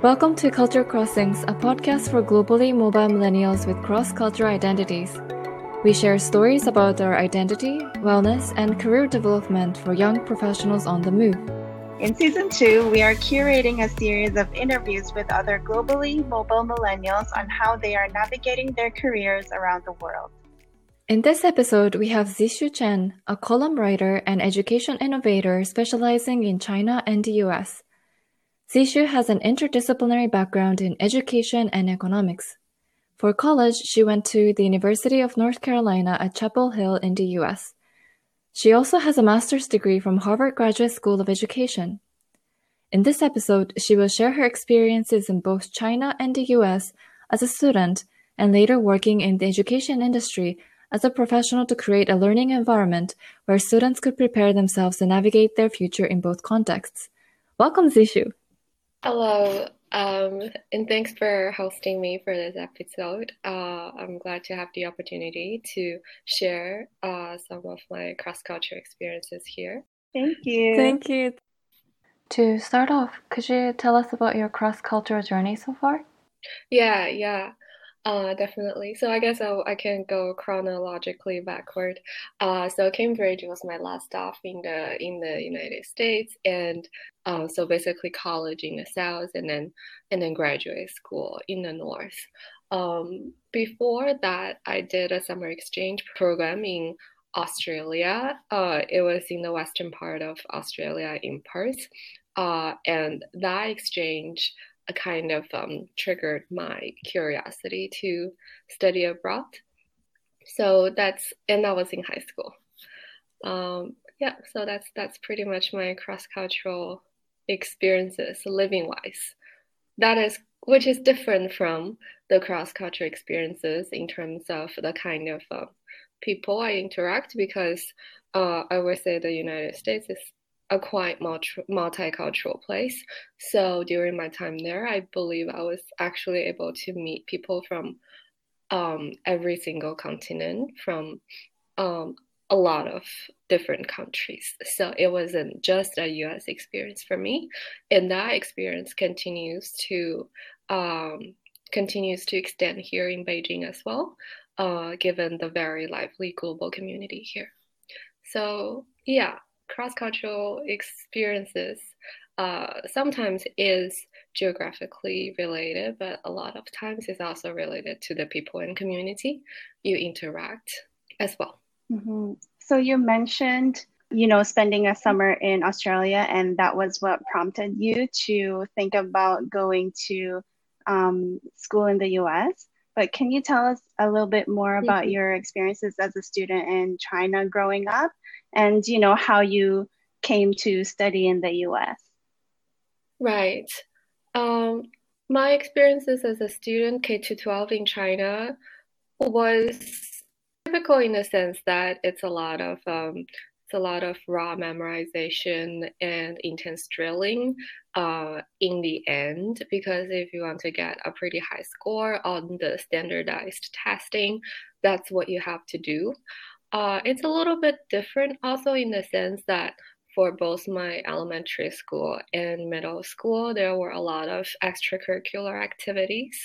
Welcome to Culture Crossings, a podcast for globally mobile millennials with cross cultural identities. We share stories about our identity, wellness, and career development for young professionals on the move. In season two, we are curating a series of interviews with other globally mobile millennials on how they are navigating their careers around the world. In this episode, we have Zishu Chen, a column writer and education innovator specializing in China and the US. Zishu has an interdisciplinary background in education and economics. For college, she went to the University of North Carolina at Chapel Hill in the US. She also has a master's degree from Harvard Graduate School of Education. In this episode, she will share her experiences in both China and the US as a student and later working in the education industry as a professional to create a learning environment where students could prepare themselves to navigate their future in both contexts. Welcome, Zishu. Hello, um, and thanks for hosting me for this episode. Uh, I'm glad to have the opportunity to share uh, some of my cross culture experiences here. Thank you. Thank you. To start off, could you tell us about your cross cultural journey so far? Yeah, yeah. Uh, definitely. So I guess I, I can go chronologically backward. Uh, so Cambridge was my last stop in the in the United States, and uh, so basically college in the south, and then and then graduate school in the north. Um, before that, I did a summer exchange program in Australia. Uh, it was in the western part of Australia in Perth, uh, and that exchange kind of um, triggered my curiosity to study abroad. So that's and that was in high school. Um, yeah, so that's that's pretty much my cross cultural experiences living wise. That is which is different from the cross cultural experiences in terms of the kind of uh, people I interact because uh, I would say the United States is a quite multicultural place. So during my time there, I believe I was actually able to meet people from um, every single continent, from um, a lot of different countries. So it wasn't just a US experience for me. And that experience continues to um, continues to extend here in Beijing as well, uh, given the very lively global community here. So yeah, cross-cultural experiences uh, sometimes is geographically related, but a lot of times it's also related to the people and community you interact as well. Mm-hmm. So you mentioned, you know, spending a summer in Australia, and that was what prompted you to think about going to um, school in the U.S. But can you tell us a little bit more about mm-hmm. your experiences as a student in China growing up and you know how you came to study in the US. Right. Um, my experiences as a student K to 12 in China was typical in the sense that it's a lot of um, it's a lot of raw memorization and intense drilling uh, in the end because if you want to get a pretty high score on the standardized testing that's what you have to do uh, it's a little bit different also in the sense that for both my elementary school and middle school, there were a lot of extracurricular activities,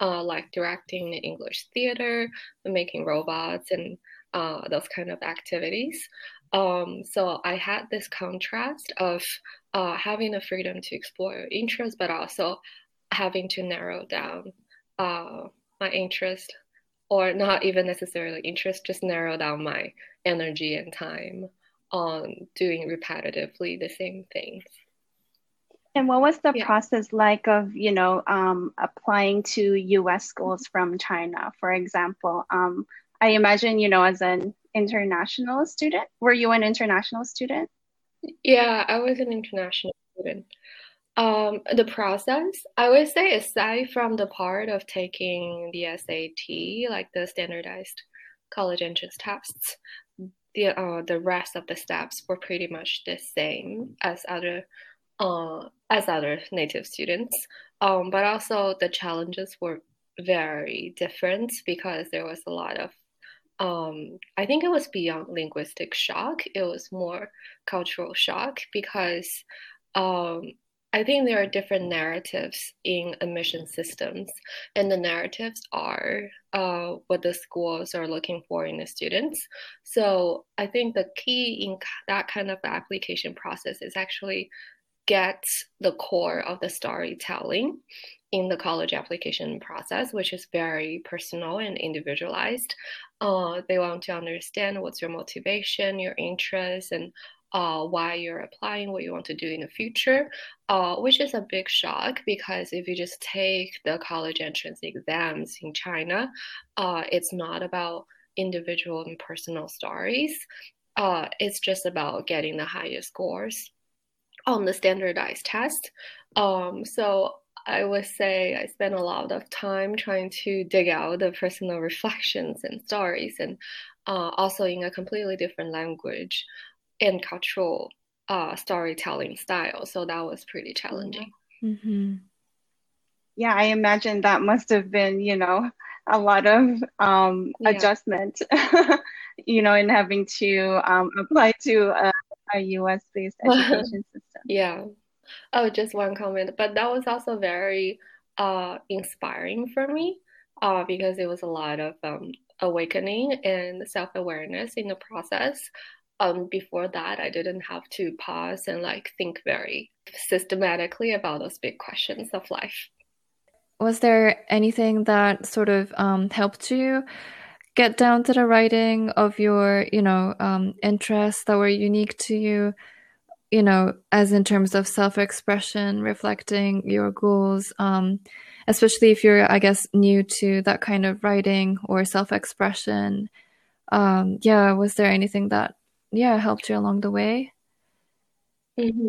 uh, like directing the English theater, making robots, and uh, those kind of activities. Um, so I had this contrast of uh, having the freedom to explore your interests, but also having to narrow down uh, my interest or not even necessarily interest, just narrow down my energy and time on doing repetitively the same things. And what was the yeah. process like of, you know, um, applying to U.S. schools from China, for example? Um, I imagine, you know, as an international student, were you an international student? Yeah, I was an international student. Um, the process, I would say, aside from the part of taking the SAT, like the standardized college entrance tests, the uh, the rest of the steps were pretty much the same as other uh, as other native students. Um, but also the challenges were very different because there was a lot of um, I think it was beyond linguistic shock. It was more cultural shock because um, I think there are different narratives in admission systems, and the narratives are uh, what the schools are looking for in the students. So I think the key in that kind of application process is actually get the core of the storytelling in the college application process, which is very personal and individualized. Uh, they want to understand what's your motivation, your interests, and uh, why you're applying, what you want to do in the future, uh, which is a big shock because if you just take the college entrance exams in China, uh, it's not about individual and personal stories. Uh, it's just about getting the highest scores on the standardized test. Um, so I would say I spent a lot of time trying to dig out the personal reflections and stories, and uh, also in a completely different language and cultural uh, storytelling style. So that was pretty challenging. Mm-hmm. Yeah, I imagine that must have been, you know, a lot of um, yeah. adjustment, you know, in having to um, apply to a, a US based education system. Yeah. Oh, just one comment, but that was also very uh, inspiring for me uh, because it was a lot of um, awakening and self awareness in the process. Um, before that, I didn't have to pause and like think very systematically about those big questions of life. Was there anything that sort of um, helped you get down to the writing of your, you know, um, interests that were unique to you? You know, as in terms of self expression, reflecting your goals, um, especially if you're, I guess, new to that kind of writing or self expression. Um, yeah, was there anything that, yeah, helped you along the way? Mm-hmm.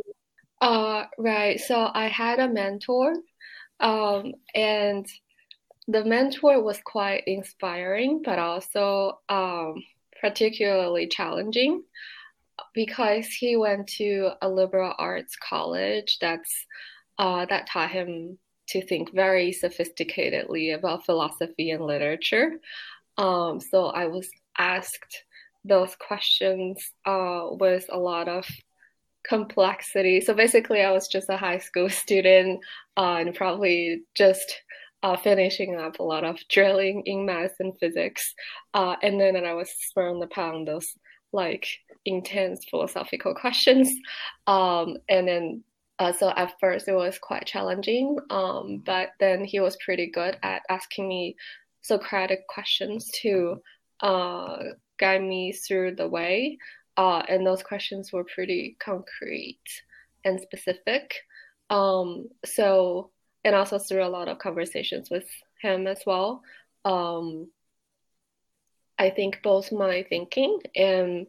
Uh, right. So I had a mentor, um, and the mentor was quite inspiring, but also um, particularly challenging because he went to a liberal arts college that's uh, that taught him to think very sophisticatedly about philosophy and literature. Um, so I was asked those questions uh, with a lot of complexity. So basically, I was just a high school student uh, and probably just uh, finishing up a lot of drilling in math and physics. Uh, and then and I was spurring upon those like intense philosophical questions. Um, and then uh, so at first it was quite challenging, um, but then he was pretty good at asking me Socratic questions to uh, guide me through the way. Uh, and those questions were pretty concrete and specific. Um, so, and also through a lot of conversations with him as well. Um, I think both my thinking and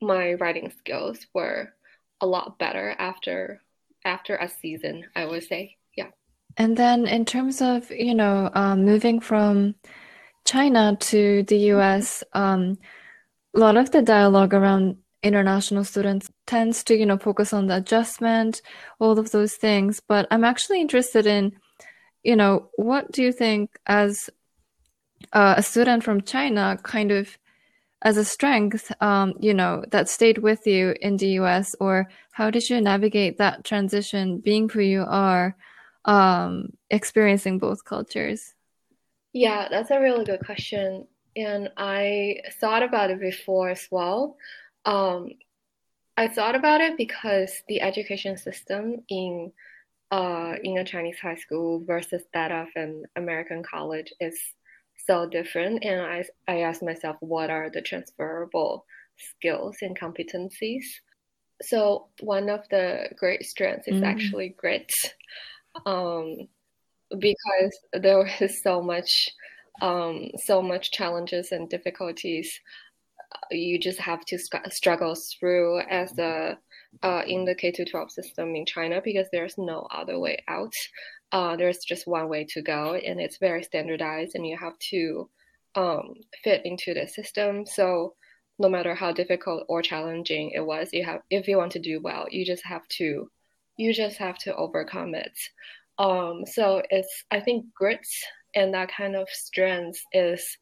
my writing skills were a lot better after after a season, I would say. Yeah. And then in terms of, you know, um, moving from China to the US, um, a lot of the dialogue around international students tends to, you know, focus on the adjustment, all of those things. But I'm actually interested in, you know, what do you think as uh, a student from China kind of as a strength, um, you know, that stayed with you in the US, or how did you navigate that transition, being who you are, um, experiencing both cultures? Yeah, that's a really good question, and I thought about it before as well. Um, I thought about it because the education system in uh, in a Chinese high school versus that of an American college is so different. And I, I asked myself, what are the transferable skills and competencies? So one of the great strengths is mm. actually grit, um, because there was so much, um, so much challenges and difficulties. You just have to struggle through as a uh, in the K to 12 system in China because there's no other way out uh, there's just one way to go and it's very standardized and you have to um, fit into the system. So no matter how difficult or challenging it was you have if you want to do well you just have to you just have to overcome it. Um, so it's i think grits and that kind of strength is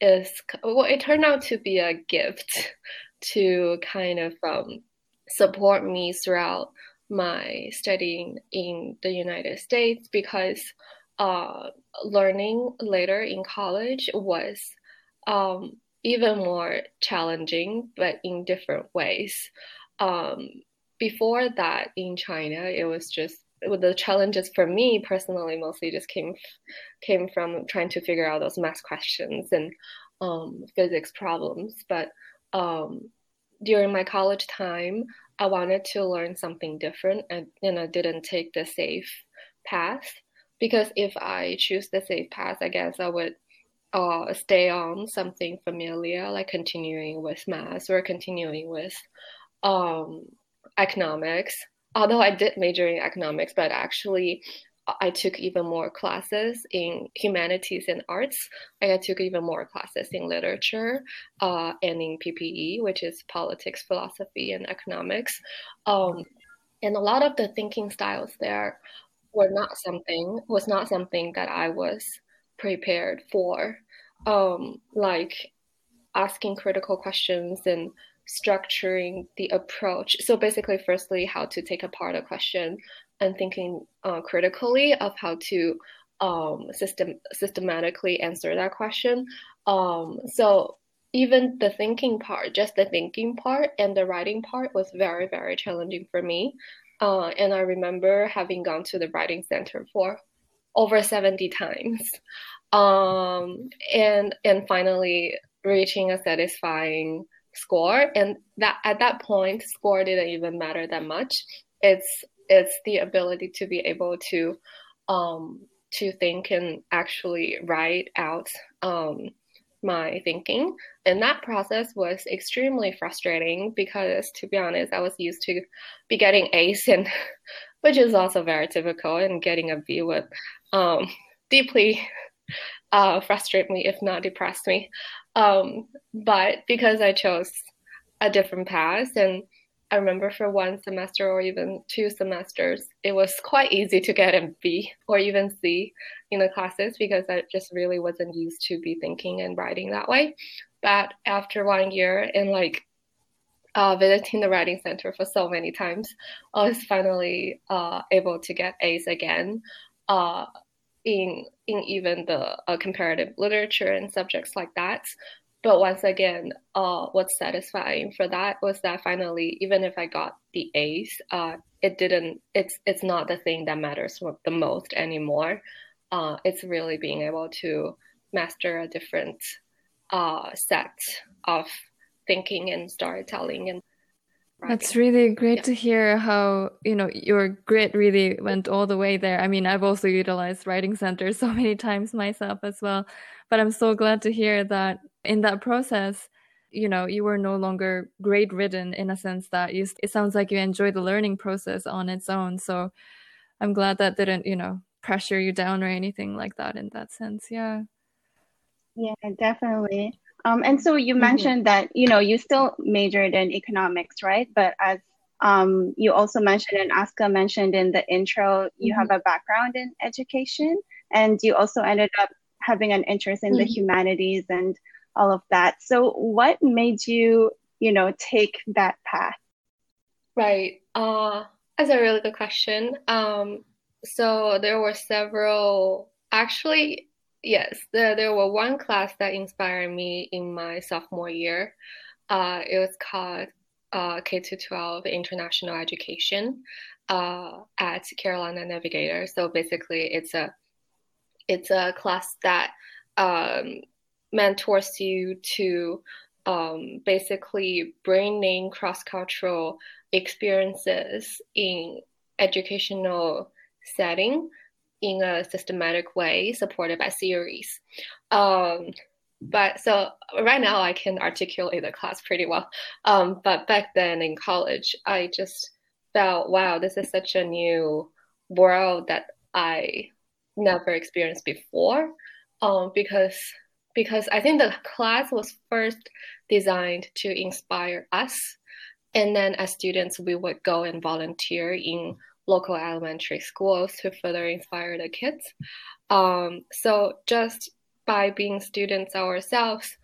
is well it turned out to be a gift to kind of um, support me throughout my studying in the United States because uh, learning later in college was um, even more challenging, but in different ways. Um, before that, in China, it was just the challenges for me personally mostly just came came from trying to figure out those math questions and um, physics problems. But um, during my college time, I wanted to learn something different, and, and I didn't take the safe path because if I choose the safe path, I guess I would uh, stay on something familiar, like continuing with math or continuing with um, economics. Although I did major in economics, but actually I took even more classes in humanities and arts. I took even more classes in literature uh, and in PPE, which is politics, philosophy, and economics. Um, and a lot of the thinking styles there were not something was not something that I was prepared for, um, like asking critical questions and structuring the approach. So basically, firstly, how to take apart a question and thinking uh, critically of how to um, system systematically answer that question. Um, so even the thinking part, just the thinking part and the writing part was very, very challenging for me. Uh, and I remember having gone to the writing center for over 70 times. Um, and and finally reaching a satisfying score. And that at that point, score didn't even matter that much. It's it's the ability to be able to um, to think and actually write out um, my thinking. And that process was extremely frustrating because, to be honest, I was used to be getting A's, and which is also very typical, and getting a B would um, deeply uh, frustrate me, if not depress me. Um, but because I chose a different path and I remember for one semester or even two semesters, it was quite easy to get a B or even C in the classes because I just really wasn't used to be thinking and writing that way. But after one year and like uh, visiting the writing center for so many times, I was finally uh, able to get A's again uh, in in even the uh, comparative literature and subjects like that. But once again, uh, what's satisfying for that was that finally, even if I got the A's, uh, it didn't. It's it's not the thing that matters the most anymore. Uh, it's really being able to master a different uh, set of thinking and storytelling and that's really great yeah. to hear how you know your grit really went all the way there i mean i've also utilized writing centers so many times myself as well but i'm so glad to hear that in that process you know you were no longer grade ridden in a sense that you it sounds like you enjoyed the learning process on its own so i'm glad that didn't you know pressure you down or anything like that in that sense yeah yeah definitely um, and so you mm-hmm. mentioned mm-hmm. that you know you still majored in economics right but as um, you also mentioned and aska mentioned in the intro you mm-hmm. have a background in education and you also ended up having an interest in mm-hmm. the humanities and all of that. So, what made you, you know, take that path? Right. Uh, that's a really good question. Um, so there were several. Actually, yes, there there were one class that inspired me in my sophomore year. Uh, it was called uh, K to 12 International Education uh, at Carolina Navigator. So basically, it's a it's a class that um, mentors you to um, basically bringing cross-cultural experiences in educational setting in a systematic way supported by series. Um, but so right now i can articulate the class pretty well. Um, but back then in college i just felt wow this is such a new world that i never experienced before. Um, because because I think the class was first designed to inspire us. And then as students, we would go and volunteer in local elementary schools to further inspire the kids. Um, so just by being students ourselves,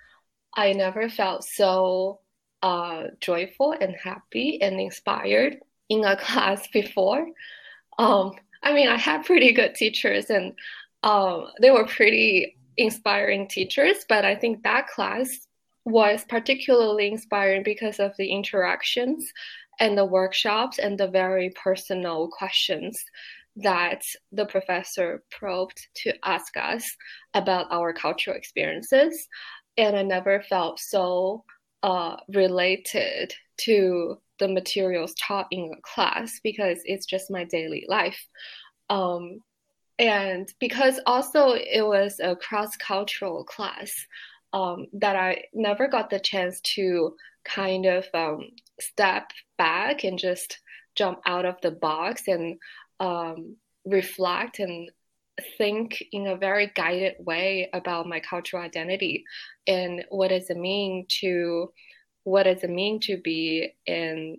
I never felt so uh, joyful and happy and inspired in a class before. Um, I mean, I had pretty good teachers and um, they were pretty inspiring teachers, but I think that class was particularly inspiring because of the interactions and the workshops and the very personal questions that the professor probed to ask us about our cultural experiences. And I never felt so uh, related to the materials taught in class because it's just my daily life. Um, and because also it was a cross cultural class um, that I never got the chance to kind of um, step back and just jump out of the box and um, reflect and think in a very guided way about my cultural identity and what does it mean to what does it mean to be in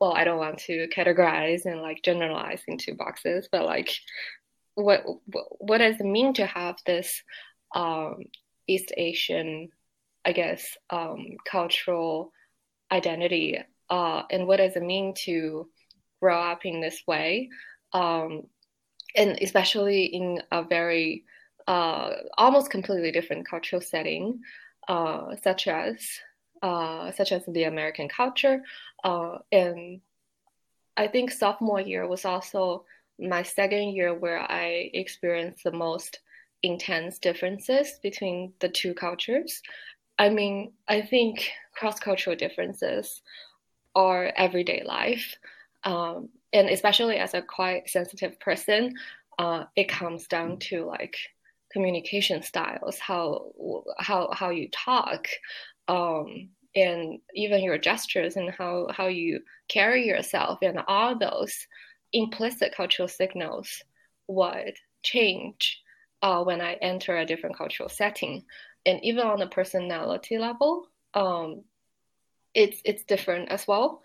well i don't want to categorize and like generalize into boxes but like what what does it mean to have this um, east asian i guess um, cultural identity uh, and what does it mean to grow up in this way um, and especially in a very uh, almost completely different cultural setting uh, such as uh, such as the American culture. Uh, and I think sophomore year was also my second year where I experienced the most intense differences between the two cultures. I mean, I think cross cultural differences are everyday life. Um, and especially as a quite sensitive person, uh, it comes down to like communication styles, how how how you talk, um, and even your gestures and how, how you carry yourself and all those implicit cultural signals would change uh, when I enter a different cultural setting. And even on the personality level, um, it's it's different as well.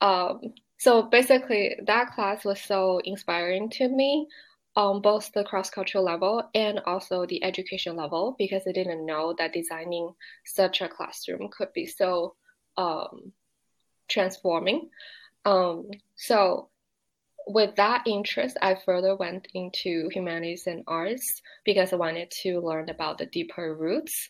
Um, so basically, that class was so inspiring to me on both the cross-cultural level and also the education level because I didn't know that designing such a classroom could be so um, transforming. Um, so with that interest, I further went into humanities and arts because I wanted to learn about the deeper roots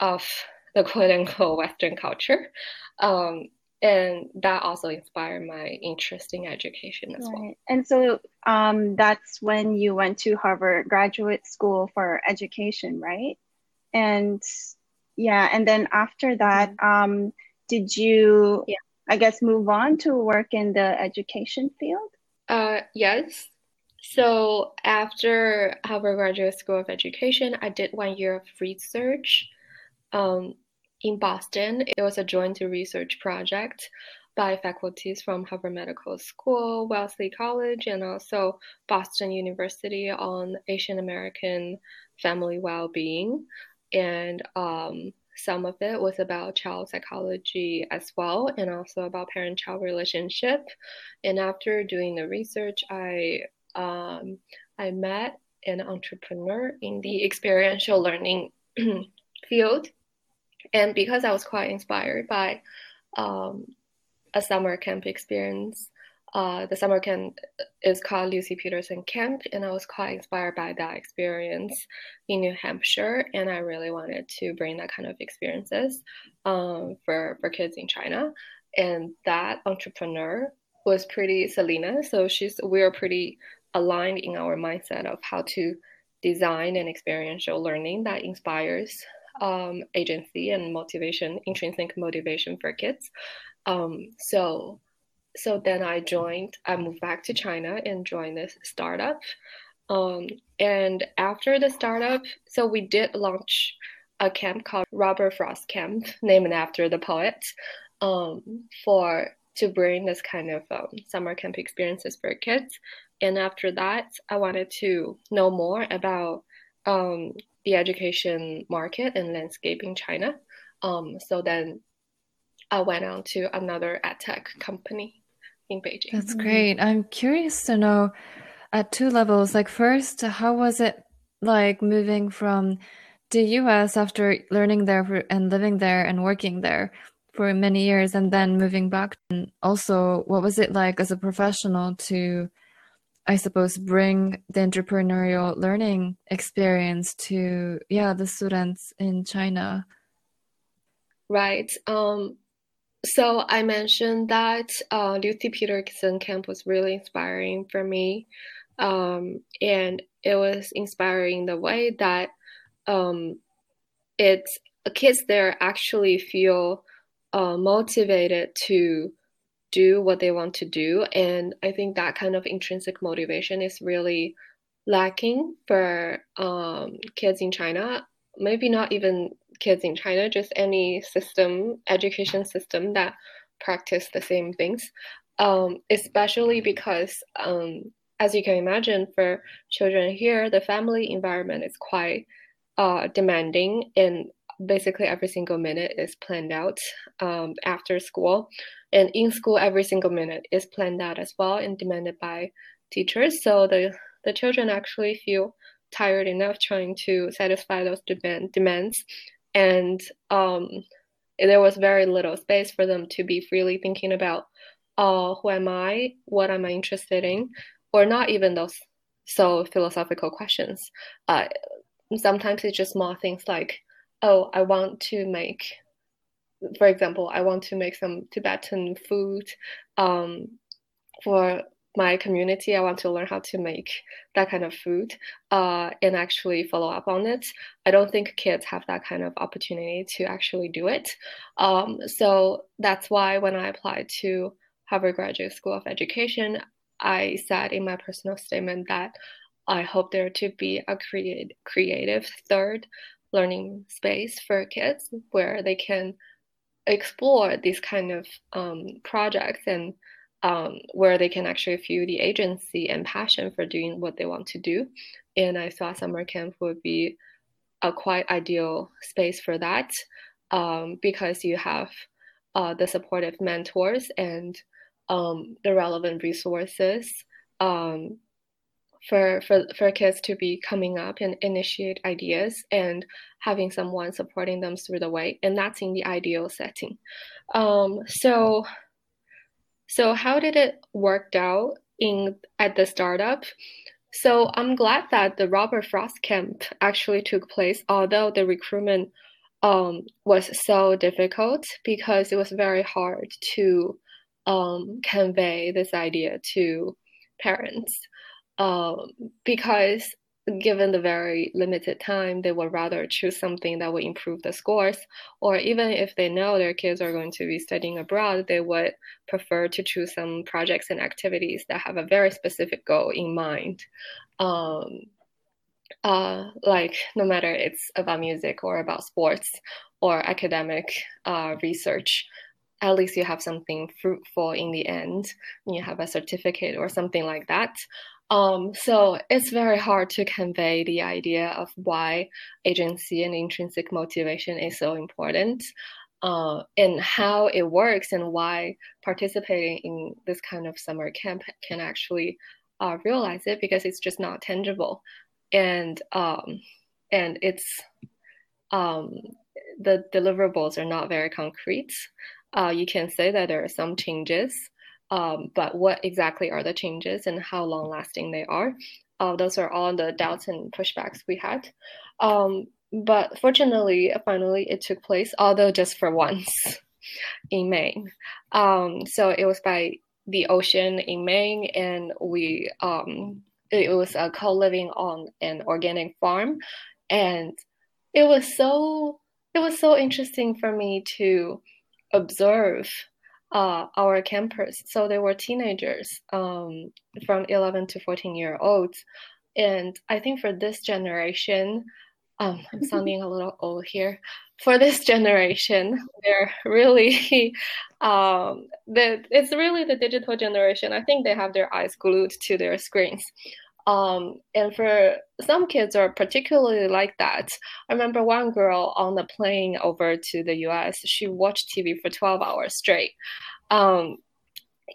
of the quote unquote Western culture. Um, and that also inspired my interest in education as right. well. And so um, that's when you went to Harvard Graduate School for Education, right? And yeah, and then after that, mm-hmm. um, did you, yeah. I guess, move on to work in the education field? Uh, yes. So after Harvard Graduate School of Education, I did one year of research. Um, in Boston. It was a joint research project by faculties from Harvard Medical School, Wellesley College, and also Boston University on Asian American family well being. And um, some of it was about child psychology as well, and also about parent child relationship. And after doing the research, I um, I met an entrepreneur in the experiential learning field and because I was quite inspired by um, a summer camp experience, uh, the summer camp is called Lucy Peterson Camp, and I was quite inspired by that experience in New Hampshire, and I really wanted to bring that kind of experiences um, for for kids in China. And that entrepreneur was pretty Selena, so she's we are pretty aligned in our mindset of how to design an experiential learning that inspires um, agency and motivation, intrinsic motivation for kids. Um, so, so then I joined. I moved back to China and joined this startup. Um, and after the startup, so we did launch a camp called Robert Frost Camp, named after the poet, um, for to bring this kind of um, summer camp experiences for kids. And after that, I wanted to know more about um, the education market and landscape in China. Um, so then I went on to another ed tech company in Beijing. That's great. I'm curious to know at two levels. Like, first, how was it like moving from the US after learning there and living there and working there for many years and then moving back. And also, what was it like as a professional to, I suppose, bring the entrepreneurial learning experience to, yeah, the students in China? Right. Um, so I mentioned that uh, Lucy Peterson camp was really inspiring for me. Um, and it was inspiring the way that um, it's kids there actually feel uh, motivated to do what they want to do. And I think that kind of intrinsic motivation is really lacking for um, kids in China. Maybe not even kids in China, just any system, education system that practice the same things. Um, especially because, um, as you can imagine, for children here, the family environment is quite uh, demanding, and basically every single minute is planned out um, after school. And in school, every single minute is planned out as well and demanded by teachers. So the, the children actually feel tired enough trying to satisfy those demand, demands and um, there was very little space for them to be freely thinking about uh, who am I, what am I interested in, or not even those so philosophical questions. Uh, sometimes it's just small things like, oh, I want to make, for example, I want to make some Tibetan food um, for my community. I want to learn how to make that kind of food uh, and actually follow up on it. I don't think kids have that kind of opportunity to actually do it. Um, so that's why when I applied to Harvard Graduate School of Education, I said in my personal statement that I hope there to be a create, creative third learning space for kids where they can explore these kind of um, projects and um, where they can actually feel the agency and passion for doing what they want to do. And I thought summer camp would be a quite ideal space for that um, because you have uh, the supportive mentors and um, the relevant resources um, for, for, for kids to be coming up and initiate ideas and having someone supporting them through the way. And that's in the ideal setting. Um, so so how did it work out in at the startup? So I'm glad that the Robert Frost camp actually took place, although the recruitment um, was so difficult because it was very hard to um, convey this idea to parents. Um, because given the very limited time, they would rather choose something that would improve the scores. Or even if they know their kids are going to be studying abroad, they would prefer to choose some projects and activities that have a very specific goal in mind. Um, uh, like no matter it's about music or about sports or academic uh, research, at least you have something fruitful in the end. You have a certificate or something like that. Um, so it's very hard to convey the idea of why agency and intrinsic motivation is so important, uh, and how it works, and why participating in this kind of summer camp can actually uh, realize it because it's just not tangible, and um, and it's um, the deliverables are not very concrete. Uh, you can say that there are some changes, um, but what exactly are the changes and how long lasting they are? Uh, those are all the doubts and pushbacks we had. Um, but fortunately, finally, it took place, although just for once in Maine. Um, so it was by the ocean in Maine, and we um, it was a co-living on an organic farm, and it was so it was so interesting for me to observe uh, our campers. So they were teenagers um, from 11 to 14 year olds. And I think for this generation, um, I'm sounding a little old here. For this generation, they're really, um, the, it's really the digital generation. I think they have their eyes glued to their screens. Um, and for some kids are particularly like that. I remember one girl on the plane over to the US, she watched TV for 12 hours straight. Um,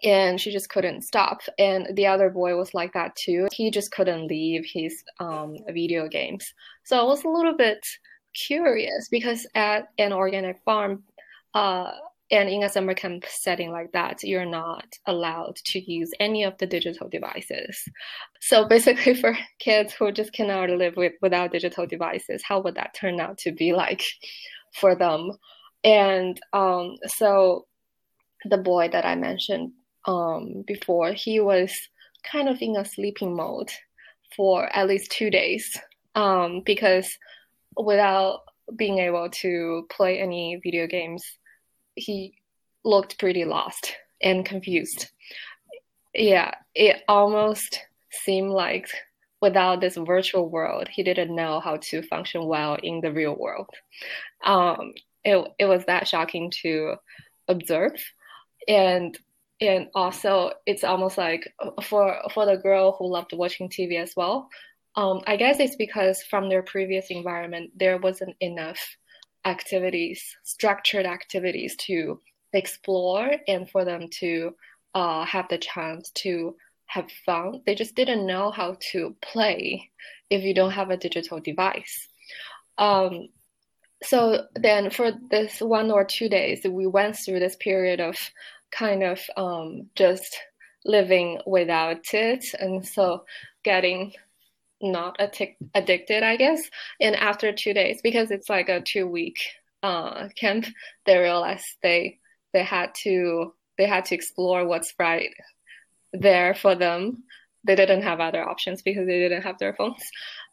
and she just couldn't stop. And the other boy was like that too. He just couldn't leave his um, video games. So I was a little bit curious because at an organic farm, uh, and in a summer camp setting like that, you're not allowed to use any of the digital devices. So basically, for kids who just cannot live with, without digital devices, how would that turn out to be like for them? And um, so the boy that I mentioned um, before, he was kind of in a sleeping mode for at least two days um, because without being able to play any video games, he looked pretty lost and confused. Yeah, it almost seemed like without this virtual world, he didn't know how to function well in the real world. Um, it it was that shocking to observe, and and also it's almost like for for the girl who loved watching TV as well. Um, I guess it's because from their previous environment there wasn't enough activities, structured activities to explore and for them to uh, have the chance to have fun. They just didn't know how to play if you don't have a digital device. Um, so then for this one or two days, we went through this period of kind of um, just living without it. And so getting not addicted, I guess. And after two days, because it's like a two week uh, camp, they realized they they had to they had to explore what's right there for them. They didn't have other options because they didn't have their phones.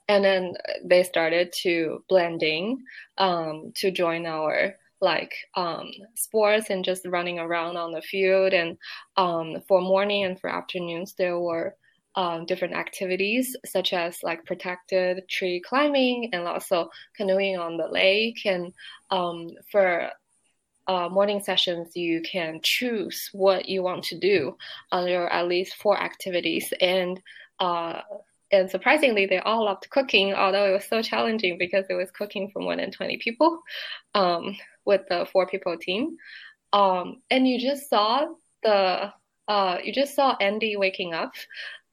And then they started to blending um, to join our like um, sports and just running around on the field. And um, for morning and for afternoons, there were um, different activities such as like protected tree climbing and also canoeing on the lake. And um, for uh, morning sessions, you can choose what you want to do. Uh, there are at least four activities, and uh, and surprisingly, they all loved cooking. Although it was so challenging because it was cooking for more than twenty people um, with the four people team. Um, and you just saw the uh, you just saw Andy waking up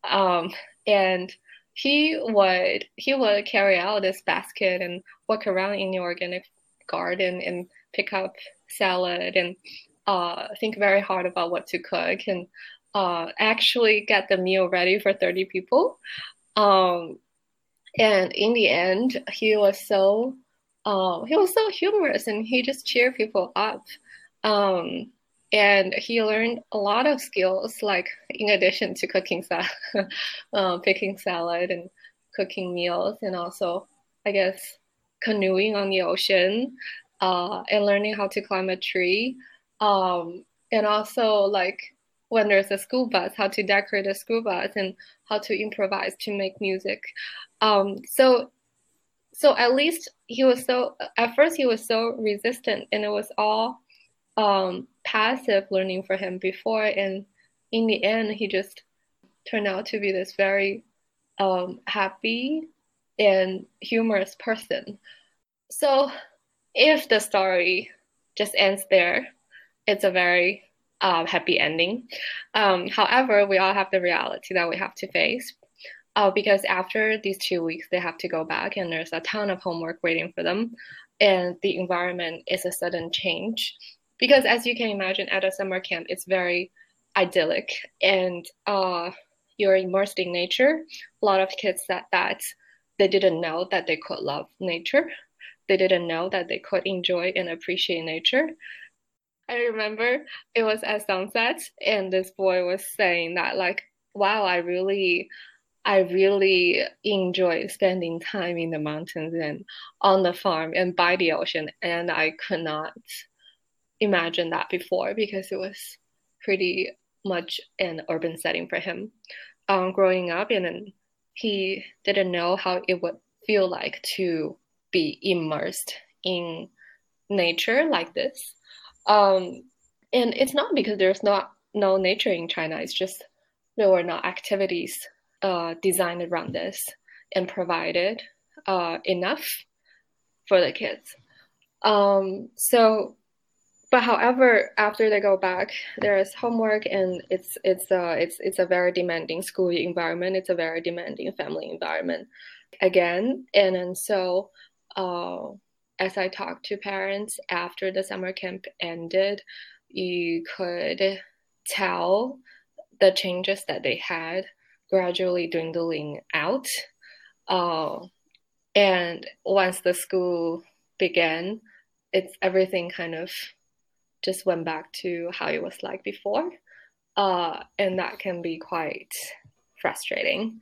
um, and he would he would carry out this basket and walk around in the organic garden and pick up salad and uh, think very hard about what to cook and uh, actually get the meal ready for 30 people. Um, and in the end, he was so uh, he was so humorous and he just cheered people up. Um, and he learned a lot of skills like in addition to cooking salad uh, picking salad and cooking meals and also i guess canoeing on the ocean uh, and learning how to climb a tree. Um, and also like when there's a school bus how to decorate a school bus and how to improvise to make music. Um, so so at least he was so at first he was so resistant and it was all um, passive learning for him before, and in the end, he just turned out to be this very um, happy and humorous person. So, if the story just ends there, it's a very uh, happy ending. Um, however, we all have the reality that we have to face. Uh, because after these two weeks, they have to go back, and there's a ton of homework waiting for them, and the environment is a sudden change because as you can imagine at a summer camp it's very idyllic and uh, you're immersed in nature. A lot of kids said that they didn't know that they could love nature. They didn't know that they could enjoy and appreciate nature. I remember it was at sunset and this boy was saying that like wow i really I really enjoy spending time in the mountains and on the farm and by the ocean, and I could not imagined that before because it was pretty much an urban setting for him. Um, growing up and he didn't know how it would feel like to be immersed in nature like this. Um, and it's not because there's not no nature in china. It's just there were not activities uh, designed around this and provided uh, enough for the kids. Um, so but however, after they go back, there is homework, and it's it's uh it's it's a very demanding school environment. It's a very demanding family environment, again, and and so, uh, as I talked to parents after the summer camp ended, you could tell the changes that they had gradually dwindling out. Uh, and once the school began, it's everything kind of just went back to how it was like before. Uh, and that can be quite frustrating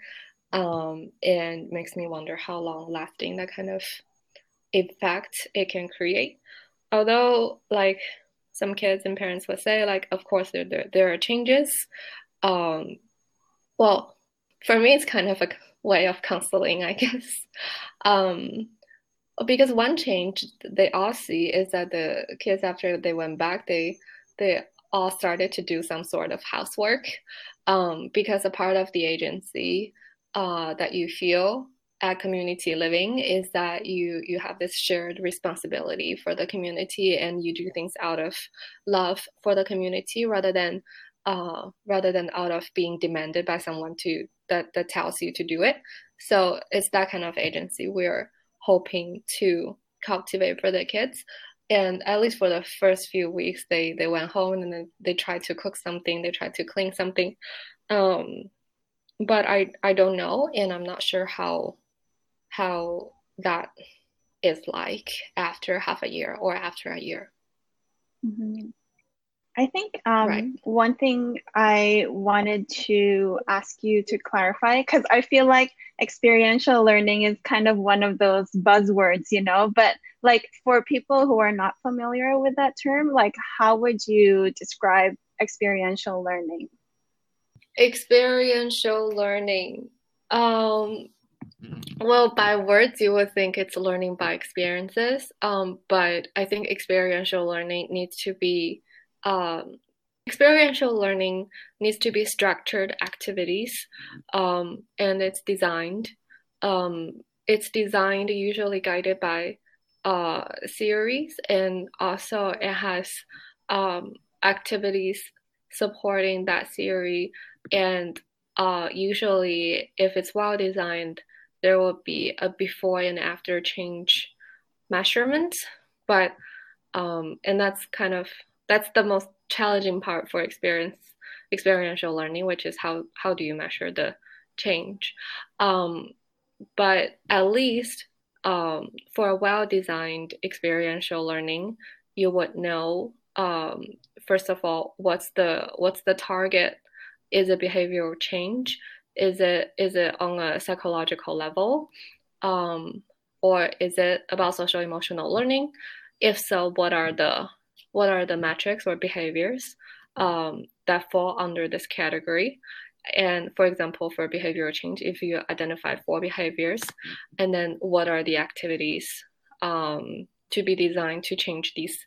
um, and makes me wonder how long lasting that kind of effect it can create. Although, like some kids and parents would say, like, of course, there, there, there are changes. Um, well, for me, it's kind of a way of counseling, I guess. Um, because one change they all see is that the kids after they went back, they they all started to do some sort of housework um, because a part of the agency uh, that you feel at community living is that you you have this shared responsibility for the community and you do things out of love for the community rather than uh, rather than out of being demanded by someone to that that tells you to do it. So it's that kind of agency we're hoping to cultivate for the kids. And at least for the first few weeks, they they went home and then they tried to cook something, they tried to clean something. Um, but I I don't know, and I'm not sure how how that is like after half a year or after a year. Mm-hmm. I think um, right. one thing I wanted to ask you to clarify, because I feel like experiential learning is kind of one of those buzzwords, you know, but like for people who are not familiar with that term, like how would you describe experiential learning? Experiential learning. Um, well, by words, you would think it's learning by experiences, um, but I think experiential learning needs to be um, experiential learning needs to be structured activities, um, and it's designed. Um, it's designed usually guided by uh, theories, and also it has um, activities supporting that theory and uh, usually if it's well designed there will be a before and after change measurement but um, and that's kind of that's the most challenging part for experience experiential learning which is how how do you measure the change um, but at least um, for a well designed experiential learning you would know um, first of all what's the what's the target is it behavioral change? Is it is it on a psychological level? Um, or is it about social emotional learning? If so, what are the what are the metrics or behaviors um, that fall under this category? And for example, for behavioral change, if you identify four behaviors, and then what are the activities um, to be designed to change these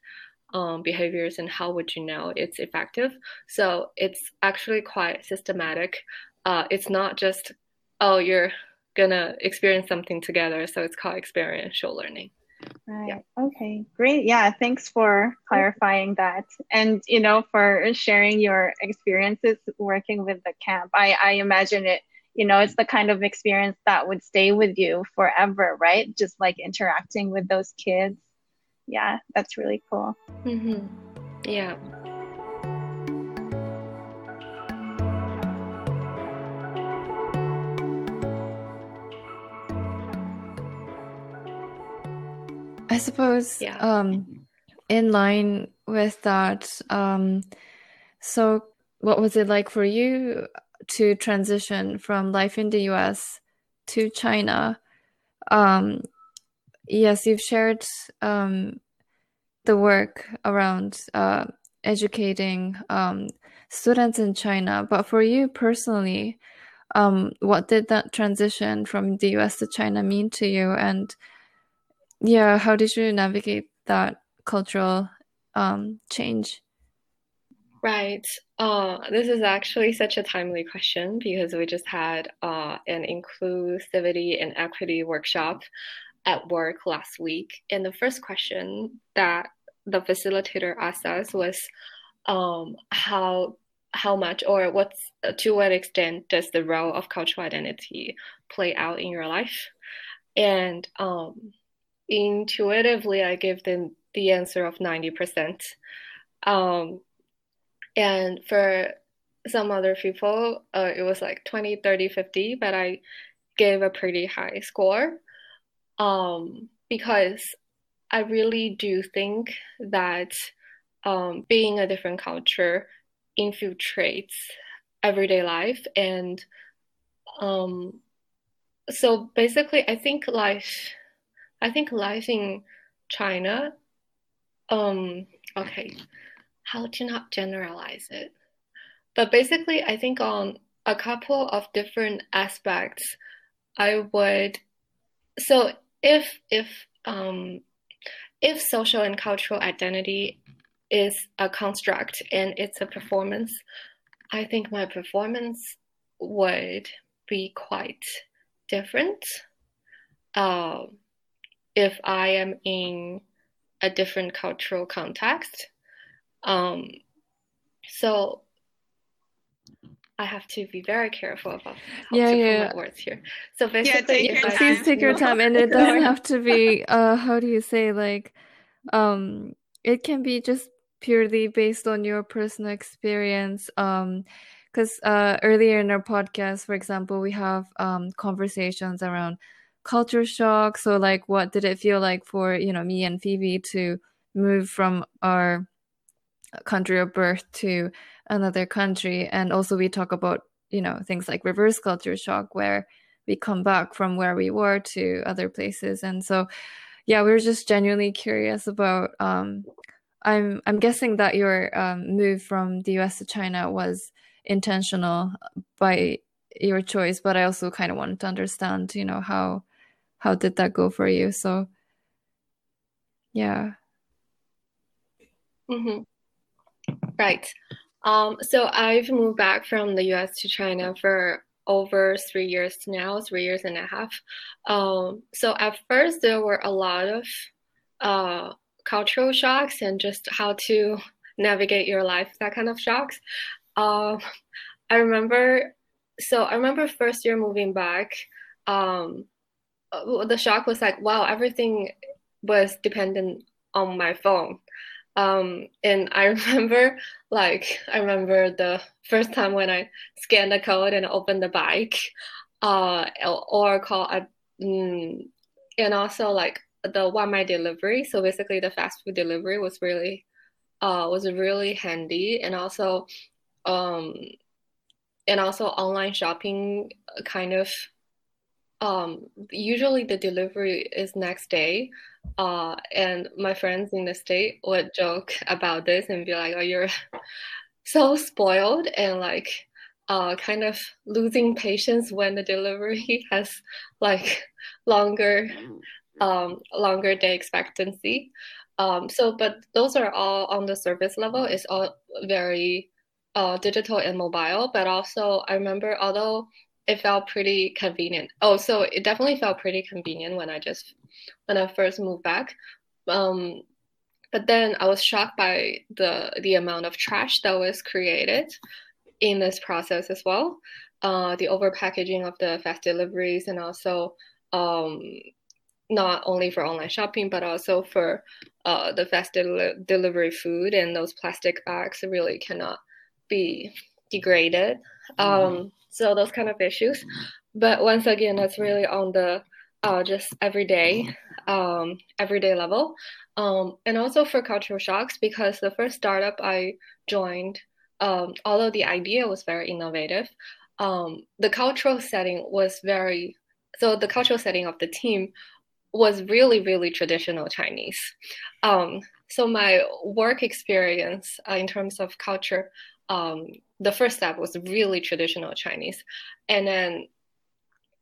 um, behaviors and how would you know it's effective. So it's actually quite systematic. Uh, it's not just, oh, you're gonna experience something together. So it's called experiential learning. Right. Yeah. Okay. Great. Yeah. Thanks for clarifying that, and you know, for sharing your experiences working with the camp. I I imagine it. You know, it's the kind of experience that would stay with you forever, right? Just like interacting with those kids yeah, that's really cool. Mm-hmm. Yeah. Suppose yeah. um, in line with that, um, so what was it like for you to transition from life in the US to China? Um, yes, you've shared um, the work around uh, educating um, students in China, but for you personally, um, what did that transition from the US to China mean to you? And yeah, how did you navigate that cultural um, change? Right. Uh, this is actually such a timely question because we just had uh, an inclusivity and equity workshop at work last week. And the first question that the facilitator asked us was um, how how much or what's to what extent does the role of cultural identity play out in your life and um, intuitively I give them the answer of 90%. Um, and for some other people, uh, it was like 20, 30, 50, but I gave a pretty high score um, because I really do think that um, being a different culture infiltrates everyday life. And um, so basically, I think life, I think life in China, um, okay, how to not generalize it. But basically, I think on a couple of different aspects, I would. So if if um, if social and cultural identity is a construct and it's a performance, I think my performance would be quite different uh, if I am in a different cultural context. Um, so I have to be very careful about how yeah, to yeah. put my words here. So basically, yeah, please take your time, and it doesn't have to be. Uh, how do you say like, um, it can be just purely based on your personal experience. Um, because uh, earlier in our podcast, for example, we have um conversations around culture shock. So like, what did it feel like for you know me and Phoebe to move from our country of birth to another country and also we talk about you know things like reverse culture shock where we come back from where we were to other places and so yeah we were just genuinely curious about um i'm i'm guessing that your um, move from the us to china was intentional by your choice but i also kind of wanted to understand you know how how did that go for you so yeah mm-hmm. right um, so I've moved back from the US to China for over three years now, three years and a half. Um, so at first there were a lot of uh, cultural shocks and just how to navigate your life, that kind of shocks. Um, I remember, so I remember first year moving back, um, the shock was like, wow, everything was dependent on my phone. Um, and I remember, like, I remember the first time when I scanned the code and opened the bike, uh, or call, uh, mm, and also like the waimai delivery. So basically, the fast food delivery was really, uh, was really handy, and also, um, and also online shopping kind of um, usually the delivery is next day. Uh, and my friends in the state would joke about this and be like, "Oh, you're so spoiled," and like, uh, kind of losing patience when the delivery has like longer, um, longer day expectancy. Um, so, but those are all on the service level. It's all very uh, digital and mobile. But also, I remember although it felt pretty convenient. Oh, so it definitely felt pretty convenient when I just when I first moved back. Um, but then I was shocked by the the amount of trash that was created in this process as well. Uh, the overpackaging of the fast deliveries and also um, not only for online shopping but also for uh, the fast del- delivery food and those plastic bags really cannot be degraded. Mm-hmm. Um, so those kind of issues. But once again, that's really on the uh, just everyday, um, everyday level. Um, and also for cultural shocks, because the first startup I joined, um, although the idea was very innovative, um, the cultural setting was very, so the cultural setting of the team was really, really traditional Chinese. Um, so my work experience uh, in terms of culture um, the first step was really traditional Chinese, and then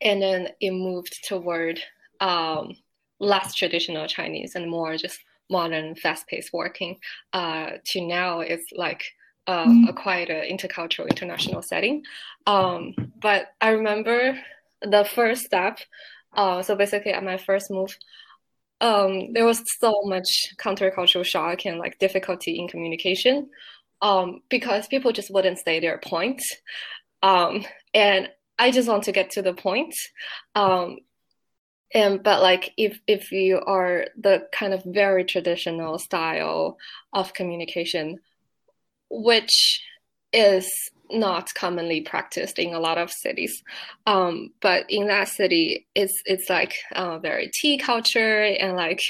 and then it moved toward um, less traditional Chinese and more just modern, fast-paced working. Uh, to now, it's like uh, mm. a quite a intercultural, international setting. Um, but I remember the first step. Uh, so basically, at my first move, um, there was so much countercultural shock and like difficulty in communication um, because people just wouldn't say their point. Um, and I just want to get to the point. Um, and but like if if you are the kind of very traditional style of communication which is not commonly practiced in a lot of cities um, but in that city it's it's like uh, very tea culture and like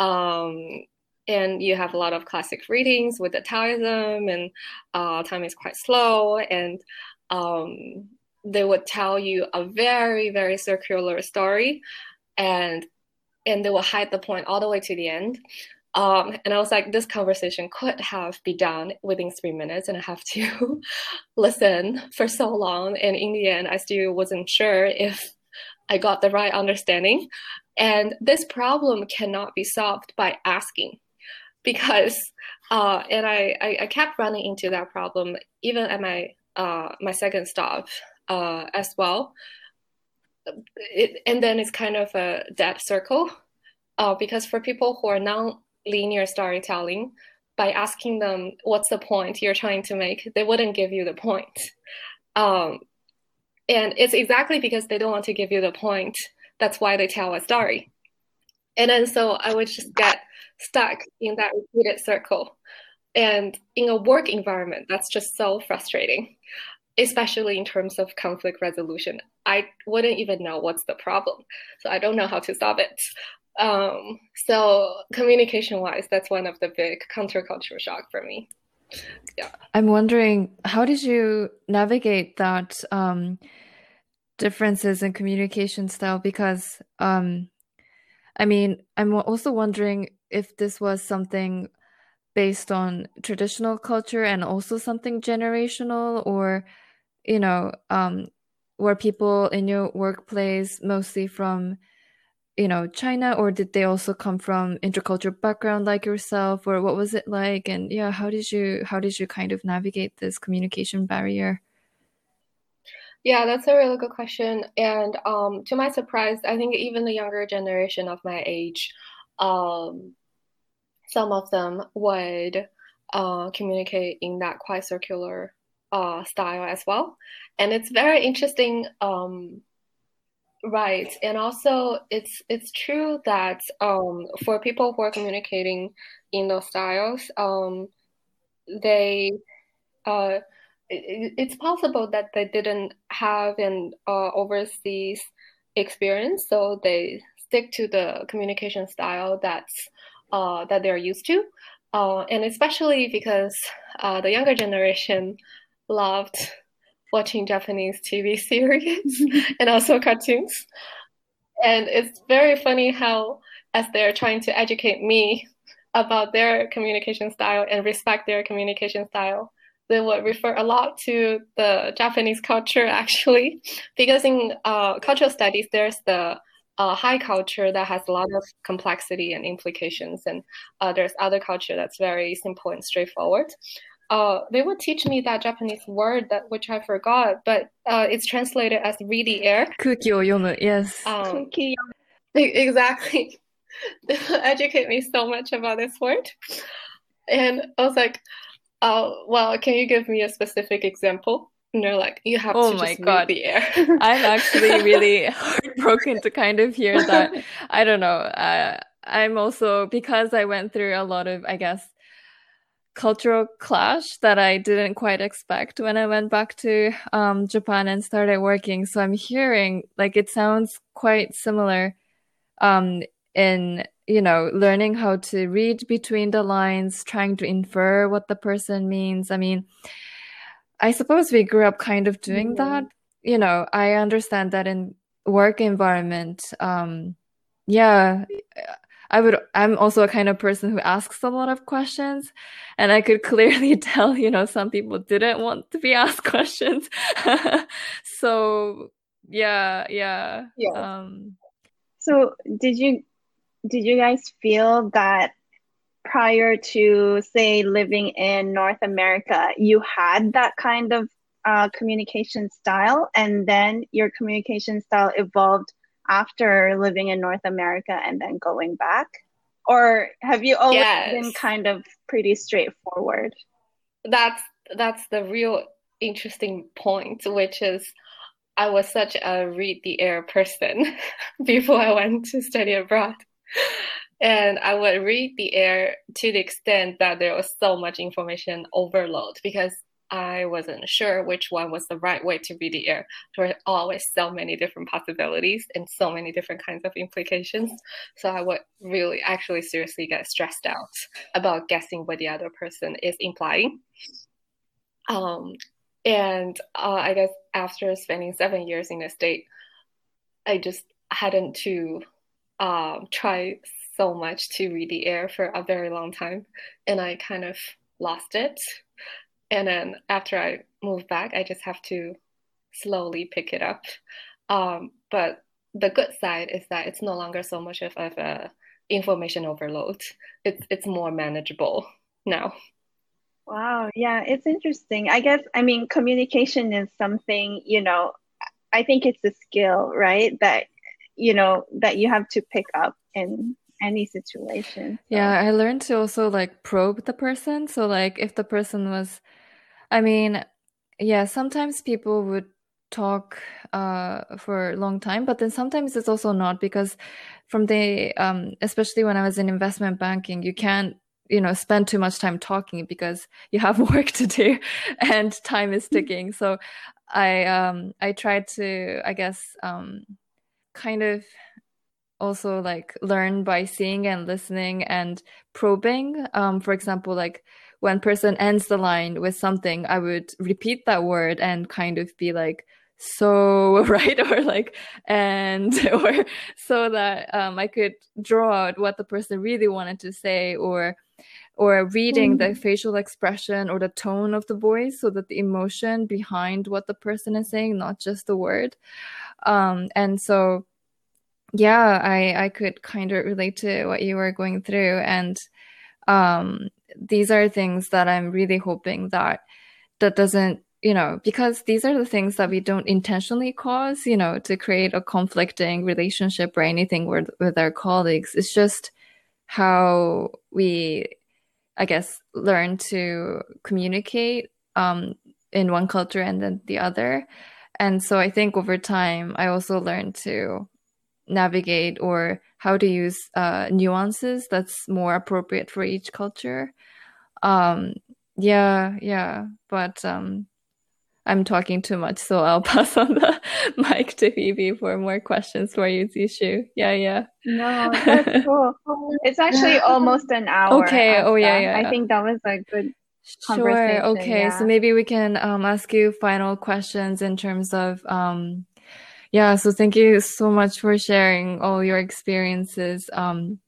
um, and you have a lot of classic readings with the Taoism and uh, time is quite slow and um, they would tell you a very very circular story and and they will hide the point all the way to the end um, and I was like, this conversation could have been done within three minutes, and I have to listen for so long. And in the end, I still wasn't sure if I got the right understanding. And this problem cannot be solved by asking, because uh, and I, I, I kept running into that problem even at my uh, my second stop uh, as well. It, and then it's kind of a dead circle uh, because for people who are non-linear storytelling, by asking them what's the point you're trying to make, they wouldn't give you the point. Um, and it's exactly because they don't want to give you the point. That's why they tell a story. And then so I would just get stuck in that repeated circle. And in a work environment, that's just so frustrating especially in terms of conflict resolution. I wouldn't even know what's the problem. So I don't know how to solve it. Um, so communication wise, that's one of the big countercultural shock for me. Yeah. I'm wondering, how did you navigate that um, differences in communication style? Because, um, I mean, I'm also wondering if this was something based on traditional culture and also something generational or you know, um, were people in your workplace mostly from, you know, China, or did they also come from intercultural background like yourself, or what was it like? And yeah, how did you how did you kind of navigate this communication barrier? Yeah, that's a really good question. And um, to my surprise, I think even the younger generation of my age, um, some of them would uh, communicate in that quite circular uh, style as well. And it's very interesting, um, right? And also, it's it's true that um, for people who are communicating in those styles, um, they uh, it, it's possible that they didn't have an uh, overseas experience, so they stick to the communication style that's uh, that they're used to. Uh, and especially because uh, the younger generation loved watching Japanese TV series and also cartoons. And it's very funny how, as they're trying to educate me about their communication style and respect their communication style, they would refer a lot to the Japanese culture actually, because in uh, cultural studies, there's the uh, high culture that has a lot of complexity and implications, and uh, there's other culture that's very simple and straightforward uh, they would teach me that Japanese word that which I forgot, but uh, it's translated as "read the air." yomu, yes. Um, exactly. They educate me so much about this word, and I was like, "Oh, well, can you give me a specific example?" And they're like, "You have oh to my just God. read the air." I'm actually really heartbroken to kind of hear that. I don't know. Uh, I'm also because I went through a lot of, I guess cultural clash that I didn't quite expect when I went back to um, Japan and started working. So I'm hearing like it sounds quite similar um, in you know learning how to read between the lines, trying to infer what the person means. I mean, I suppose we grew up kind of doing mm-hmm. that. You know, I understand that in work environment. Um, yeah I would I'm also a kind of person who asks a lot of questions and I could clearly tell, you know, some people didn't want to be asked questions. so yeah, yeah. Yeah. Um so did you did you guys feel that prior to say living in North America, you had that kind of uh, communication style and then your communication style evolved after living in North America and then going back? Or have you always yes. been kind of pretty straightforward? That's that's the real interesting point, which is I was such a read the air person before I went to study abroad. And I would read the air to the extent that there was so much information overload because I wasn't sure which one was the right way to read the air. There were always so many different possibilities and so many different kinds of implications. So I would really actually seriously get stressed out about guessing what the other person is implying. Um, and uh, I guess after spending seven years in the state, I just hadn't to um, try so much to read the air for a very long time, and I kind of lost it. And then after I move back, I just have to slowly pick it up. Um, but the good side is that it's no longer so much of, of a information overload. It's it's more manageable now. Wow, yeah, it's interesting. I guess I mean communication is something, you know, I think it's a skill, right? That you know, that you have to pick up in any situation. So. Yeah, I learned to also like probe the person. So like if the person was I mean, yeah, sometimes people would talk uh for a long time but then sometimes it's also not because from the um especially when i was in investment banking you can't you know spend too much time talking because you have work to do and time is ticking. So i um i tried to i guess um kind of also like learn by seeing and listening and probing um for example like when person ends the line with something i would repeat that word and kind of be like so right or like and or so that um, i could draw out what the person really wanted to say or or reading mm. the facial expression or the tone of the voice so that the emotion behind what the person is saying not just the word um, and so yeah i i could kind of relate to what you were going through and um, these are things that i'm really hoping that that doesn't you know, because these are the things that we don't intentionally cause, you know, to create a conflicting relationship or anything with, with our colleagues. It's just how we, I guess, learn to communicate um, in one culture and then the other. And so I think over time, I also learned to navigate or how to use uh, nuances that's more appropriate for each culture. Um, yeah, yeah, but um, I'm talking too much, so I'll pass on the mic to Phoebe for more questions for you, Zishu. Yeah, yeah. No, that's cool. It's actually almost an hour. Okay. Oh, yeah, yeah. I think that was a good Sure. Okay. Yeah. So maybe we can um, ask you final questions in terms of, um, yeah. So thank you so much for sharing all your experiences um,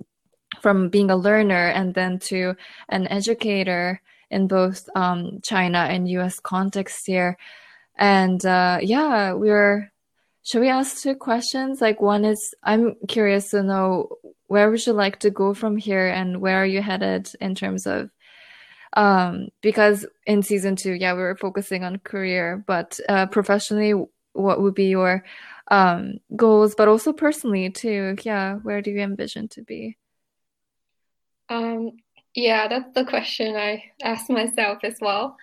from being a learner and then to an educator in both um, China and US context here. And uh, yeah, we're, should we ask two questions? Like, one is I'm curious to know where would you like to go from here and where are you headed in terms of um because in season two yeah we were focusing on career but uh professionally what would be your um goals but also personally too yeah where do you envision to be um yeah, that's the question I asked myself as well.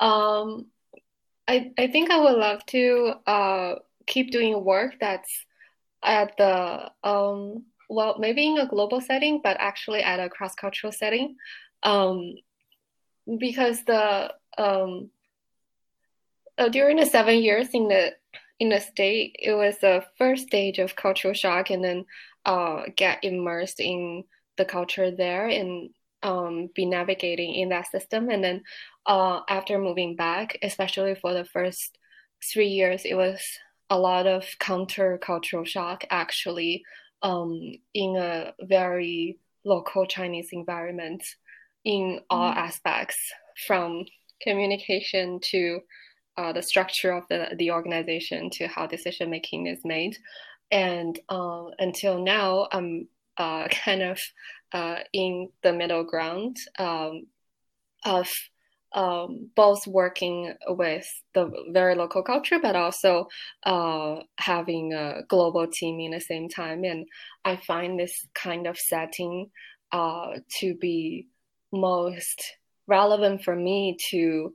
Um, I I think I would love to uh, keep doing work that's at the um, well maybe in a global setting, but actually at a cross cultural setting, um, because the um, uh, during the seven years in the in the state, it was the first stage of cultural shock, and then uh, get immersed in the culture there and um, be navigating in that system. And then uh, after moving back, especially for the first three years, it was a lot of counter cultural shock actually um, in a very local Chinese environment in all mm. aspects from communication to uh, the structure of the, the organization to how decision making is made. And uh, until now, I'm uh, kind of uh, in the middle ground um, of um, both working with the very local culture, but also uh, having a global team in the same time. And I find this kind of setting uh, to be most relevant for me to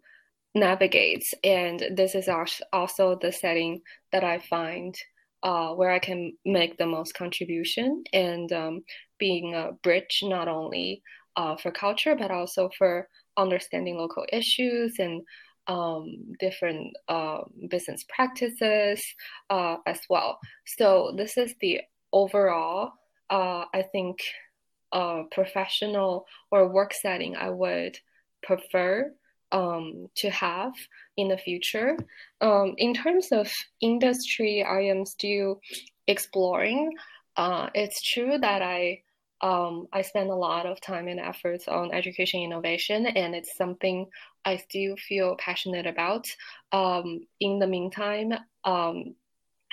navigate. And this is also the setting that I find uh, where I can make the most contribution and um, being a bridge not only uh, for culture but also for understanding local issues and um, different uh, business practices uh, as well. So this is the overall, uh, I think, uh, professional or work setting I would prefer um, to have in the future. Um, in terms of industry, I am still exploring. Uh, it's true that I um, I spend a lot of time and efforts on education innovation, and it's something I still feel passionate about. Um, in the meantime, um,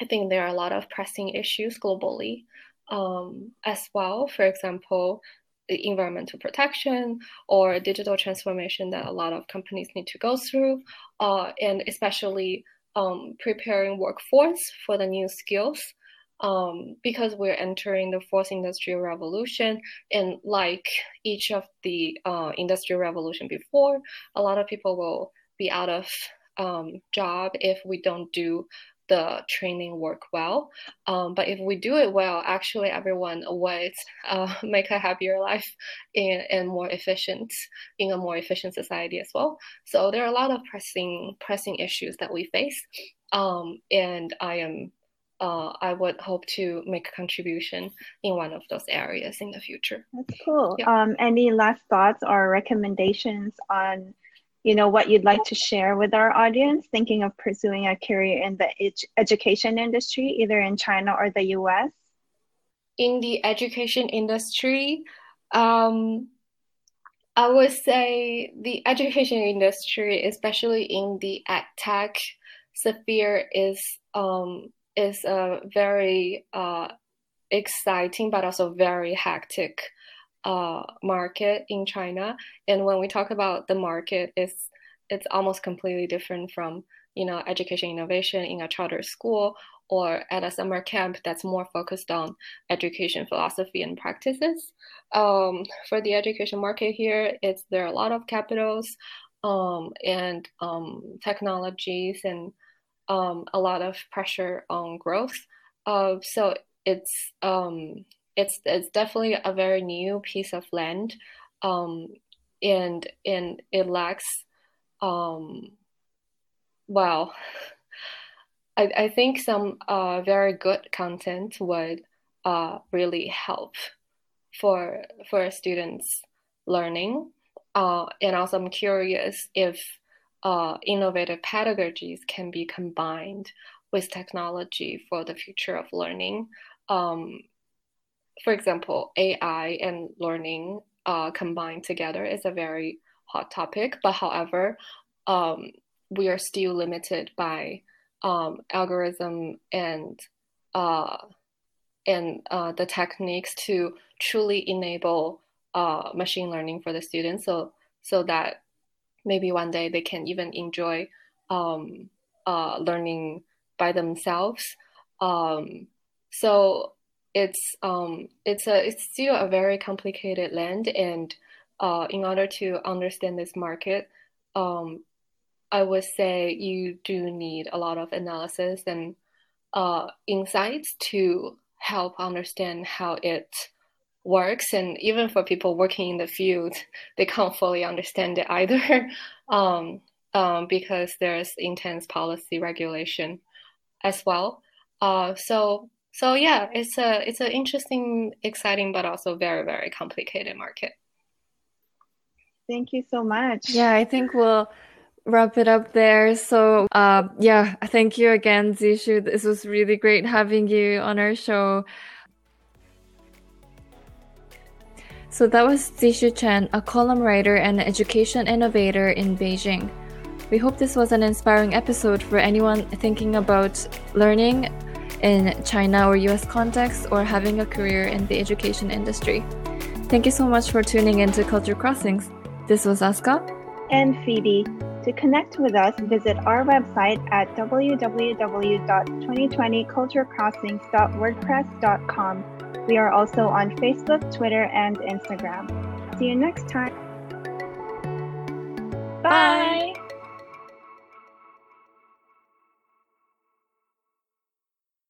I think there are a lot of pressing issues globally um, as well. For example, environmental protection or digital transformation that a lot of companies need to go through, uh, and especially um, preparing workforce for the new skills. Um, because we're entering the fourth industrial revolution, and like each of the uh, industrial revolution before, a lot of people will be out of um, job if we don't do the training work well. Um, but if we do it well, actually everyone would uh, make a happier life and, and more efficient in a more efficient society as well. So there are a lot of pressing pressing issues that we face, um, and I am. Uh, I would hope to make a contribution in one of those areas in the future. That's cool. Yeah. Um, any last thoughts or recommendations on you know what you'd like to share with our audience thinking of pursuing a career in the ed- education industry either in china or the us in the education industry um, i would say the education industry especially in the ed tech sphere is um, is a very uh, exciting but also very hectic uh, market in China. And when we talk about the market, it's it's almost completely different from you know education innovation in a charter school or at a summer camp that's more focused on education philosophy and practices. Um, for the education market here, it's there are a lot of capitals um, and um, technologies and um, a lot of pressure on growth. Uh, so it's um, it's it's definitely a very new piece of land, um, and and it lacks, um, well, I I think some uh, very good content would uh, really help for for students learning, uh, and also I'm curious if uh, innovative pedagogies can be combined with technology for the future of learning. Um, for example, AI and learning uh, combined together is a very hot topic. But however, um, we are still limited by um, algorithm and uh, and uh, the techniques to truly enable uh, machine learning for the students, so so that maybe one day they can even enjoy um, uh, learning by themselves. Um, so it's um it's a it's still a very complicated land and uh, in order to understand this market um, i would say you do need a lot of analysis and uh, insights to help understand how it works. And even for people working in the field they can't fully understand it either um, um, because there's intense policy regulation as well. Uh, so so yeah, it's a it's an interesting, exciting, but also very very complicated market. Thank you so much. Yeah, I think we'll wrap it up there. So uh, yeah, thank you again, Zishu. This was really great having you on our show. So that was Zishu Chen, a column writer and education innovator in Beijing. We hope this was an inspiring episode for anyone thinking about learning in China or US context or having a career in the education industry. Thank you so much for tuning in to Culture Crossings. This was Aska and Phoebe. To connect with us, visit our website at www.2020culturecrossings.wordpress.com. We are also on Facebook, Twitter, and Instagram. See you next time. Bye. Bye.